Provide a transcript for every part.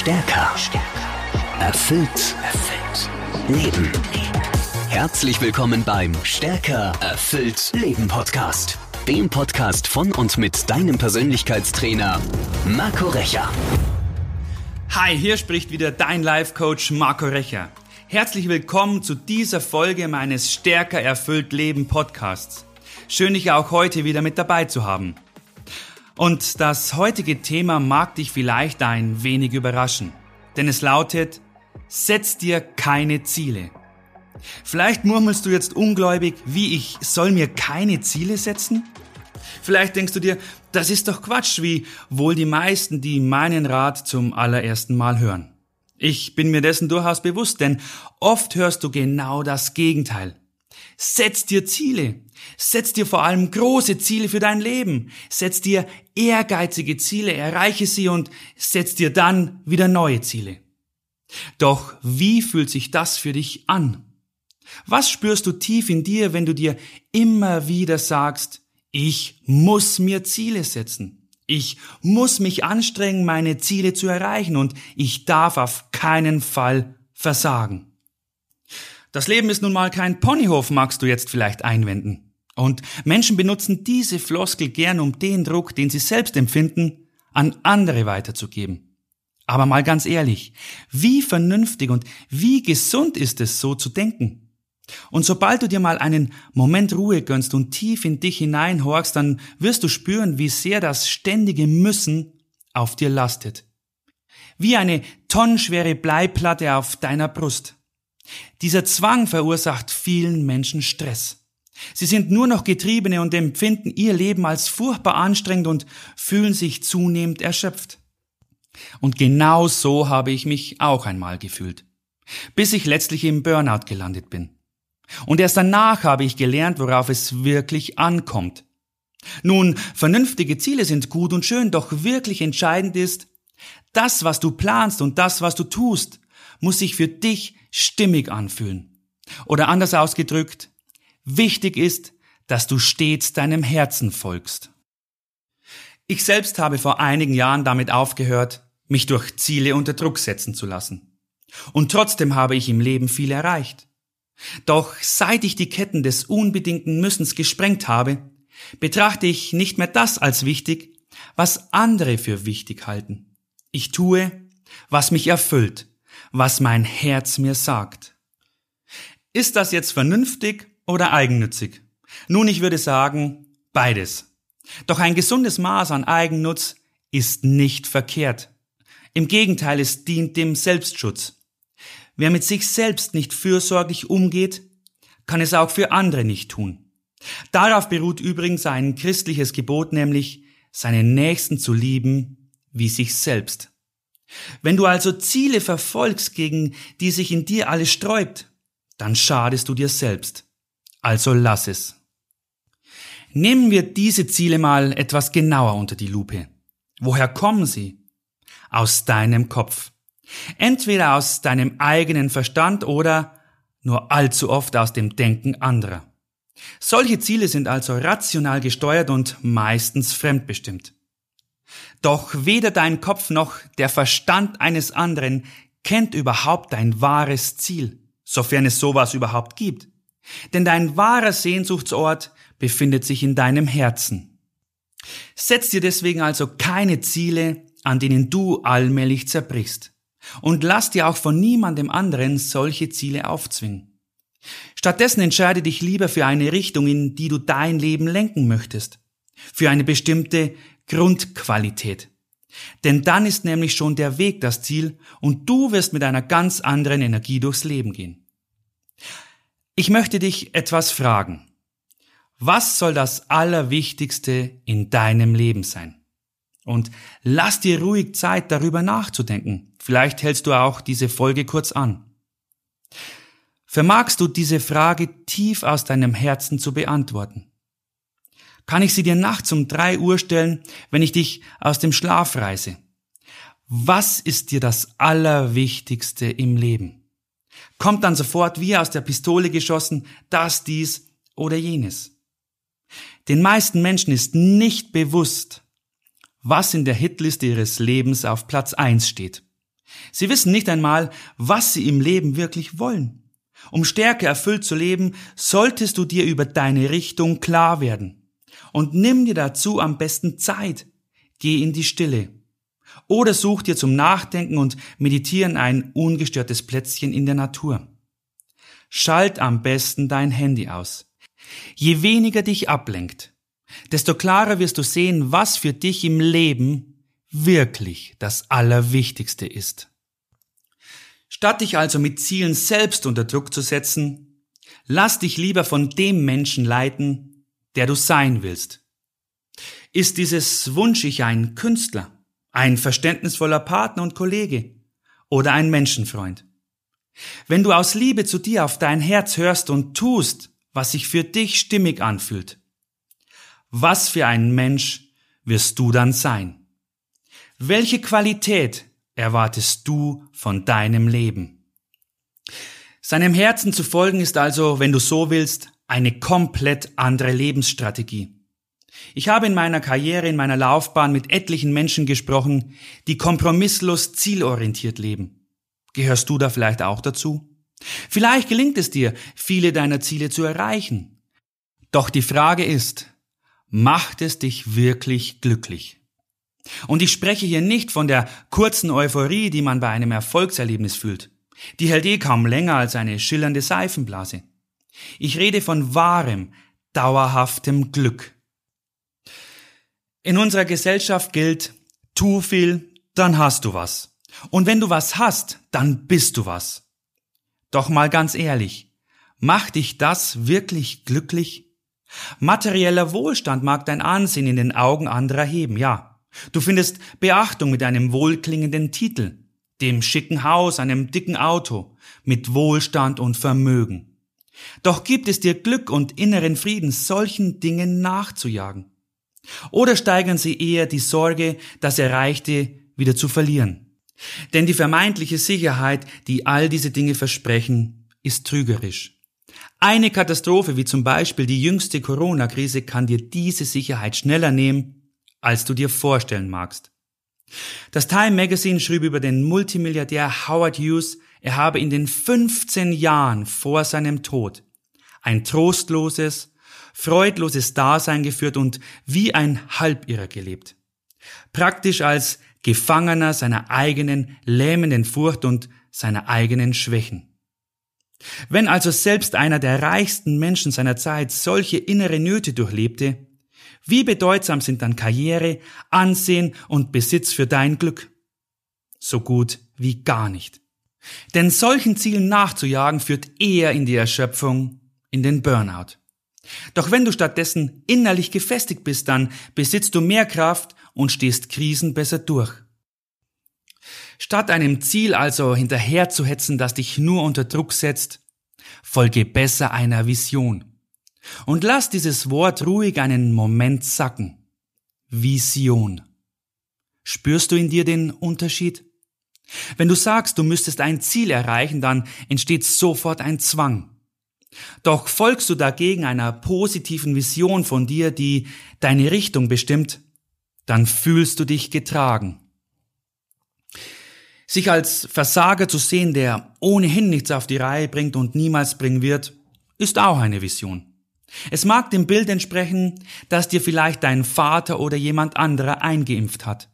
Stärker. Erfüllt. Erfüllt. Leben. Herzlich willkommen beim Stärker. Erfüllt. Leben Podcast. Dem Podcast von und mit deinem Persönlichkeitstrainer Marco Recher. Hi, hier spricht wieder dein Life Coach Marco Recher. Herzlich willkommen zu dieser Folge meines Stärker erfüllt Leben Podcasts. Schön, dich auch heute wieder mit dabei zu haben. Und das heutige Thema mag dich vielleicht ein wenig überraschen, denn es lautet, setz dir keine Ziele. Vielleicht murmelst du jetzt ungläubig, wie ich soll mir keine Ziele setzen? Vielleicht denkst du dir, das ist doch Quatsch, wie wohl die meisten, die meinen Rat zum allerersten Mal hören. Ich bin mir dessen durchaus bewusst, denn oft hörst du genau das Gegenteil. Setz dir Ziele. Setz dir vor allem große Ziele für dein Leben. Setz dir ehrgeizige Ziele, erreiche sie und setz dir dann wieder neue Ziele. Doch wie fühlt sich das für dich an? Was spürst du tief in dir, wenn du dir immer wieder sagst, ich muss mir Ziele setzen. Ich muss mich anstrengen, meine Ziele zu erreichen und ich darf auf keinen Fall versagen. Das Leben ist nun mal kein Ponyhof, magst du jetzt vielleicht einwenden. Und Menschen benutzen diese Floskel gern, um den Druck, den sie selbst empfinden, an andere weiterzugeben. Aber mal ganz ehrlich, wie vernünftig und wie gesund ist es, so zu denken? Und sobald du dir mal einen Moment Ruhe gönnst und tief in dich hineinhorchst, dann wirst du spüren, wie sehr das ständige Müssen auf dir lastet. Wie eine tonnenschwere Bleiplatte auf deiner Brust. Dieser Zwang verursacht vielen Menschen Stress. Sie sind nur noch Getriebene und empfinden ihr Leben als furchtbar anstrengend und fühlen sich zunehmend erschöpft. Und genau so habe ich mich auch einmal gefühlt, bis ich letztlich im Burnout gelandet bin. Und erst danach habe ich gelernt, worauf es wirklich ankommt. Nun, vernünftige Ziele sind gut und schön, doch wirklich entscheidend ist, das, was du planst und das, was du tust, muss sich für dich stimmig anfühlen. Oder anders ausgedrückt, wichtig ist, dass du stets deinem Herzen folgst. Ich selbst habe vor einigen Jahren damit aufgehört, mich durch Ziele unter Druck setzen zu lassen. Und trotzdem habe ich im Leben viel erreicht. Doch seit ich die Ketten des unbedingten Müssens gesprengt habe, betrachte ich nicht mehr das als wichtig, was andere für wichtig halten. Ich tue, was mich erfüllt, was mein Herz mir sagt. Ist das jetzt vernünftig oder eigennützig? Nun, ich würde sagen, beides. Doch ein gesundes Maß an Eigennutz ist nicht verkehrt. Im Gegenteil, es dient dem Selbstschutz. Wer mit sich selbst nicht fürsorglich umgeht, kann es auch für andere nicht tun. Darauf beruht übrigens ein christliches Gebot, nämlich seinen Nächsten zu lieben wie sich selbst. Wenn du also Ziele verfolgst, gegen die sich in dir alles sträubt, dann schadest du dir selbst. Also lass es. Nehmen wir diese Ziele mal etwas genauer unter die Lupe. Woher kommen sie? Aus deinem Kopf. Entweder aus deinem eigenen Verstand oder nur allzu oft aus dem Denken anderer. Solche Ziele sind also rational gesteuert und meistens fremdbestimmt. Doch weder dein Kopf noch der Verstand eines anderen kennt überhaupt dein wahres Ziel, sofern es sowas überhaupt gibt. Denn dein wahrer Sehnsuchtsort befindet sich in deinem Herzen. Setz dir deswegen also keine Ziele, an denen du allmählich zerbrichst. Und lass dir auch von niemandem anderen solche Ziele aufzwingen. Stattdessen entscheide dich lieber für eine Richtung, in die du dein Leben lenken möchtest. Für eine bestimmte Grundqualität. Denn dann ist nämlich schon der Weg das Ziel und du wirst mit einer ganz anderen Energie durchs Leben gehen. Ich möchte dich etwas fragen. Was soll das Allerwichtigste in deinem Leben sein? Und lass dir ruhig Zeit, darüber nachzudenken. Vielleicht hältst du auch diese Folge kurz an. Vermagst du diese Frage tief aus deinem Herzen zu beantworten? Kann ich sie dir nachts um drei Uhr stellen, wenn ich dich aus dem Schlaf reiße? Was ist dir das Allerwichtigste im Leben? Kommt dann sofort wie aus der Pistole geschossen, das, dies oder jenes. Den meisten Menschen ist nicht bewusst, was in der Hitliste ihres Lebens auf Platz eins steht. Sie wissen nicht einmal, was sie im Leben wirklich wollen. Um stärker erfüllt zu leben, solltest du dir über deine Richtung klar werden. Und nimm dir dazu am besten Zeit. Geh in die Stille. Oder such dir zum Nachdenken und Meditieren ein ungestörtes Plätzchen in der Natur. Schalt am besten dein Handy aus. Je weniger dich ablenkt, desto klarer wirst du sehen, was für dich im Leben wirklich das Allerwichtigste ist. Statt dich also mit Zielen selbst unter Druck zu setzen, lass dich lieber von dem Menschen leiten, der du sein willst. Ist dieses Wunsch ich ein Künstler, ein verständnisvoller Partner und Kollege oder ein Menschenfreund? Wenn du aus Liebe zu dir auf dein Herz hörst und tust, was sich für dich stimmig anfühlt, was für ein Mensch wirst du dann sein? Welche Qualität erwartest du von deinem Leben? Seinem Herzen zu folgen ist also, wenn du so willst, eine komplett andere Lebensstrategie. Ich habe in meiner Karriere, in meiner Laufbahn mit etlichen Menschen gesprochen, die kompromisslos zielorientiert leben. Gehörst du da vielleicht auch dazu? Vielleicht gelingt es dir, viele deiner Ziele zu erreichen. Doch die Frage ist, macht es dich wirklich glücklich? Und ich spreche hier nicht von der kurzen Euphorie, die man bei einem Erfolgserlebnis fühlt. Die hält eh kaum länger als eine schillernde Seifenblase. Ich rede von wahrem, dauerhaftem Glück. In unserer Gesellschaft gilt, tu viel, dann hast du was. Und wenn du was hast, dann bist du was. Doch mal ganz ehrlich, macht dich das wirklich glücklich? Materieller Wohlstand mag dein Ansehen in den Augen anderer heben, ja. Du findest Beachtung mit einem wohlklingenden Titel, dem schicken Haus, einem dicken Auto, mit Wohlstand und Vermögen. Doch gibt es dir Glück und inneren Frieden, solchen Dingen nachzujagen? Oder steigern sie eher die Sorge, das Erreichte wieder zu verlieren? Denn die vermeintliche Sicherheit, die all diese Dinge versprechen, ist trügerisch. Eine Katastrophe wie zum Beispiel die jüngste Corona-Krise kann dir diese Sicherheit schneller nehmen als du dir vorstellen magst. Das Time Magazine schrieb über den Multimilliardär Howard Hughes, er habe in den 15 Jahren vor seinem Tod ein trostloses, freudloses Dasein geführt und wie ein Halbirrer gelebt. Praktisch als Gefangener seiner eigenen lähmenden Furcht und seiner eigenen Schwächen. Wenn also selbst einer der reichsten Menschen seiner Zeit solche innere Nöte durchlebte, wie bedeutsam sind dann Karriere, Ansehen und Besitz für dein Glück? So gut wie gar nicht. Denn solchen Zielen nachzujagen führt eher in die Erschöpfung, in den Burnout. Doch wenn du stattdessen innerlich gefestigt bist, dann besitzt du mehr Kraft und stehst Krisen besser durch. Statt einem Ziel also hinterherzuhetzen, das dich nur unter Druck setzt, folge besser einer Vision. Und lass dieses Wort ruhig einen Moment sacken. Vision. Spürst du in dir den Unterschied? Wenn du sagst, du müsstest ein Ziel erreichen, dann entsteht sofort ein Zwang. Doch folgst du dagegen einer positiven Vision von dir, die deine Richtung bestimmt, dann fühlst du dich getragen. Sich als Versager zu sehen, der ohnehin nichts auf die Reihe bringt und niemals bringen wird, ist auch eine Vision. Es mag dem Bild entsprechen, das dir vielleicht dein Vater oder jemand anderer eingeimpft hat.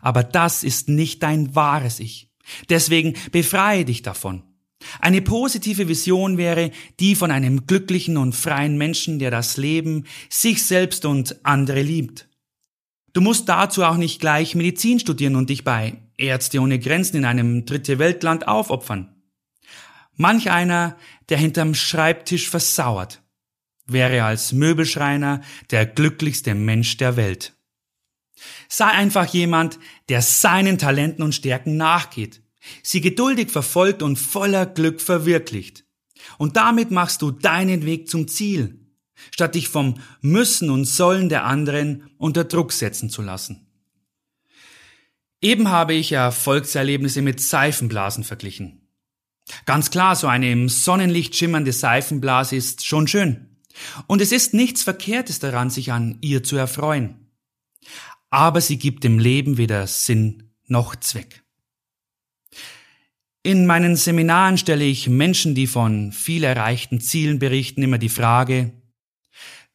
Aber das ist nicht dein wahres Ich. Deswegen befreie dich davon. Eine positive Vision wäre die von einem glücklichen und freien Menschen, der das Leben, sich selbst und andere liebt. Du musst dazu auch nicht gleich Medizin studieren und dich bei Ärzte ohne Grenzen in einem dritte Weltland aufopfern. Manch einer, der hinterm Schreibtisch versauert, wäre als Möbelschreiner der glücklichste Mensch der Welt. Sei einfach jemand, der seinen Talenten und Stärken nachgeht, sie geduldig verfolgt und voller Glück verwirklicht. Und damit machst du deinen Weg zum Ziel, statt dich vom Müssen und Sollen der anderen unter Druck setzen zu lassen. Eben habe ich Erfolgserlebnisse mit Seifenblasen verglichen. Ganz klar, so eine im Sonnenlicht schimmernde Seifenblase ist schon schön. Und es ist nichts Verkehrtes daran, sich an ihr zu erfreuen. Aber sie gibt dem Leben weder Sinn noch Zweck. In meinen Seminaren stelle ich Menschen, die von viel erreichten Zielen berichten, immer die Frage,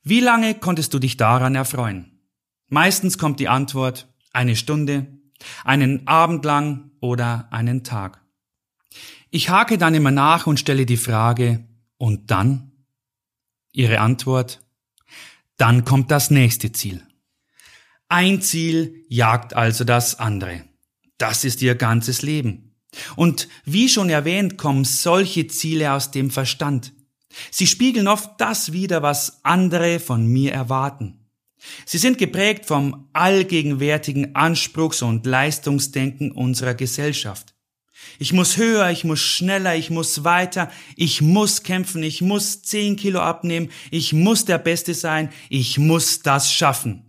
wie lange konntest du dich daran erfreuen? Meistens kommt die Antwort eine Stunde, einen Abend lang oder einen Tag. Ich hake dann immer nach und stelle die Frage, und dann? Ihre Antwort, dann kommt das nächste Ziel. Ein Ziel jagt also das andere. Das ist ihr ganzes Leben. Und wie schon erwähnt, kommen solche Ziele aus dem Verstand. Sie spiegeln oft das wider, was andere von mir erwarten. Sie sind geprägt vom allgegenwärtigen Anspruchs- und Leistungsdenken unserer Gesellschaft. Ich muss höher, ich muss schneller, ich muss weiter, ich muss kämpfen, ich muss zehn Kilo abnehmen, ich muss der Beste sein, ich muss das schaffen.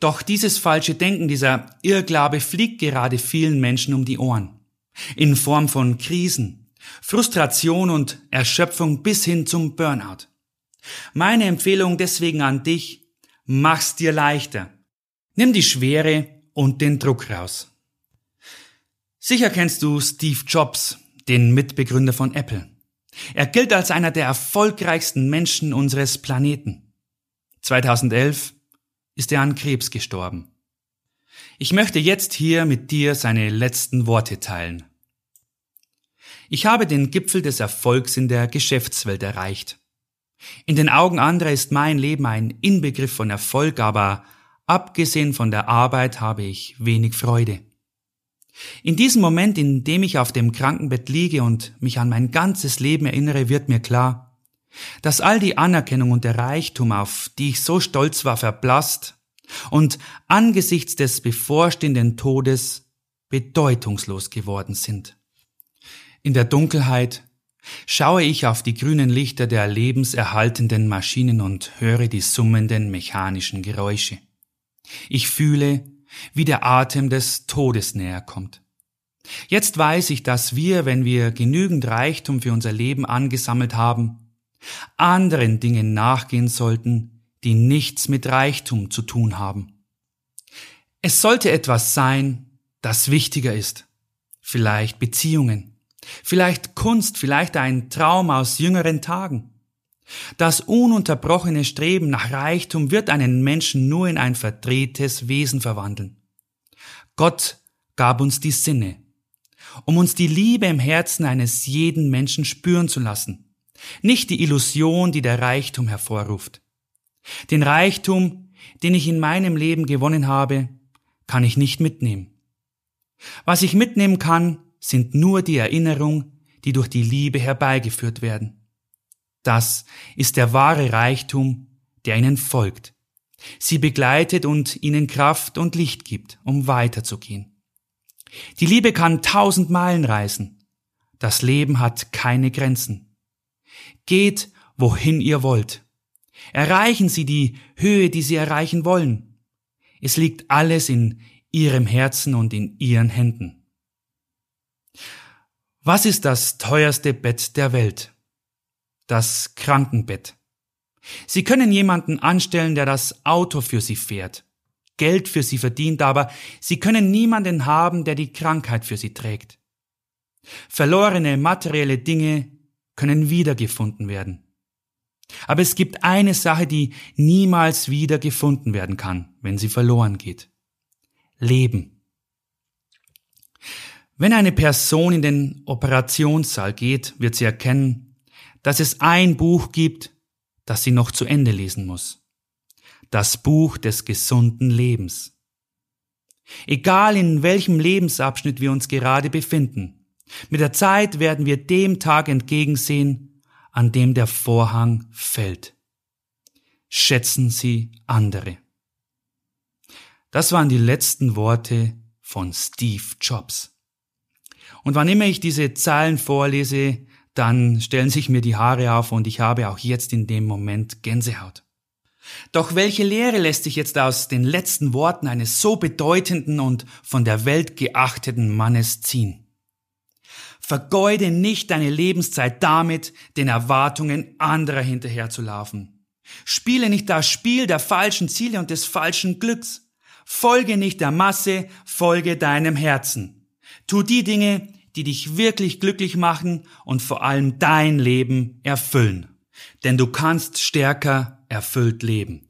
Doch dieses falsche Denken, dieser Irrglaube fliegt gerade vielen Menschen um die Ohren. In Form von Krisen, Frustration und Erschöpfung bis hin zum Burnout. Meine Empfehlung deswegen an dich, mach's dir leichter. Nimm die Schwere und den Druck raus. Sicher kennst du Steve Jobs, den Mitbegründer von Apple. Er gilt als einer der erfolgreichsten Menschen unseres Planeten. 2011 ist er an Krebs gestorben. Ich möchte jetzt hier mit dir seine letzten Worte teilen. Ich habe den Gipfel des Erfolgs in der Geschäftswelt erreicht. In den Augen anderer ist mein Leben ein Inbegriff von Erfolg, aber abgesehen von der Arbeit habe ich wenig Freude. In diesem Moment, in dem ich auf dem Krankenbett liege und mich an mein ganzes Leben erinnere, wird mir klar, dass all die Anerkennung und der Reichtum, auf die ich so stolz war, verblasst und angesichts des bevorstehenden Todes bedeutungslos geworden sind. In der Dunkelheit schaue ich auf die grünen Lichter der lebenserhaltenden Maschinen und höre die summenden mechanischen Geräusche. Ich fühle, wie der Atem des Todes näher kommt. Jetzt weiß ich, dass wir, wenn wir genügend Reichtum für unser Leben angesammelt haben, anderen Dingen nachgehen sollten, die nichts mit Reichtum zu tun haben. Es sollte etwas sein, das wichtiger ist. Vielleicht Beziehungen, vielleicht Kunst, vielleicht ein Traum aus jüngeren Tagen. Das ununterbrochene Streben nach Reichtum wird einen Menschen nur in ein verdrehtes Wesen verwandeln. Gott gab uns die Sinne, um uns die Liebe im Herzen eines jeden Menschen spüren zu lassen nicht die Illusion, die der Reichtum hervorruft. Den Reichtum, den ich in meinem Leben gewonnen habe, kann ich nicht mitnehmen. Was ich mitnehmen kann, sind nur die Erinnerungen, die durch die Liebe herbeigeführt werden. Das ist der wahre Reichtum, der ihnen folgt. Sie begleitet und ihnen Kraft und Licht gibt, um weiterzugehen. Die Liebe kann tausend Meilen reisen. Das Leben hat keine Grenzen. Geht, wohin ihr wollt. Erreichen Sie die Höhe, die Sie erreichen wollen. Es liegt alles in Ihrem Herzen und in Ihren Händen. Was ist das teuerste Bett der Welt? Das Krankenbett. Sie können jemanden anstellen, der das Auto für Sie fährt, Geld für Sie verdient, aber Sie können niemanden haben, der die Krankheit für Sie trägt. Verlorene materielle Dinge können wiedergefunden werden. Aber es gibt eine Sache, die niemals wieder gefunden werden kann, wenn sie verloren geht. Leben. Wenn eine Person in den Operationssaal geht, wird sie erkennen, dass es ein Buch gibt, das sie noch zu Ende lesen muss. Das Buch des gesunden Lebens. Egal in welchem Lebensabschnitt wir uns gerade befinden, mit der Zeit werden wir dem Tag entgegensehen, an dem der Vorhang fällt. Schätzen Sie andere. Das waren die letzten Worte von Steve Jobs. Und wann immer ich diese Zeilen vorlese, dann stellen sich mir die Haare auf und ich habe auch jetzt in dem Moment Gänsehaut. Doch welche Lehre lässt sich jetzt aus den letzten Worten eines so bedeutenden und von der Welt geachteten Mannes ziehen? Vergeude nicht deine Lebenszeit damit, den Erwartungen anderer hinterherzulaufen. Spiele nicht das Spiel der falschen Ziele und des falschen Glücks. Folge nicht der Masse, folge deinem Herzen. Tu die Dinge, die dich wirklich glücklich machen und vor allem dein Leben erfüllen. Denn du kannst stärker erfüllt leben.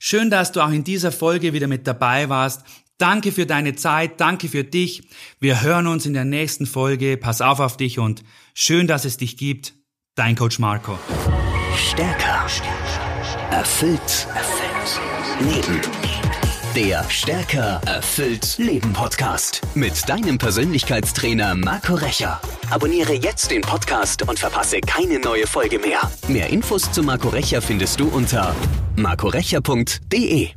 Schön, dass du auch in dieser Folge wieder mit dabei warst. Danke für deine Zeit, danke für dich. Wir hören uns in der nächsten Folge. Pass auf auf dich und schön, dass es dich gibt. Dein Coach Marco. Stärker. Erfüllt. Erfüllt. Leben. Der Stärker erfüllt Leben Podcast mit deinem Persönlichkeitstrainer Marco Recher. Abonniere jetzt den Podcast und verpasse keine neue Folge mehr. Mehr Infos zu Marco Recher findest du unter marcorecher.de.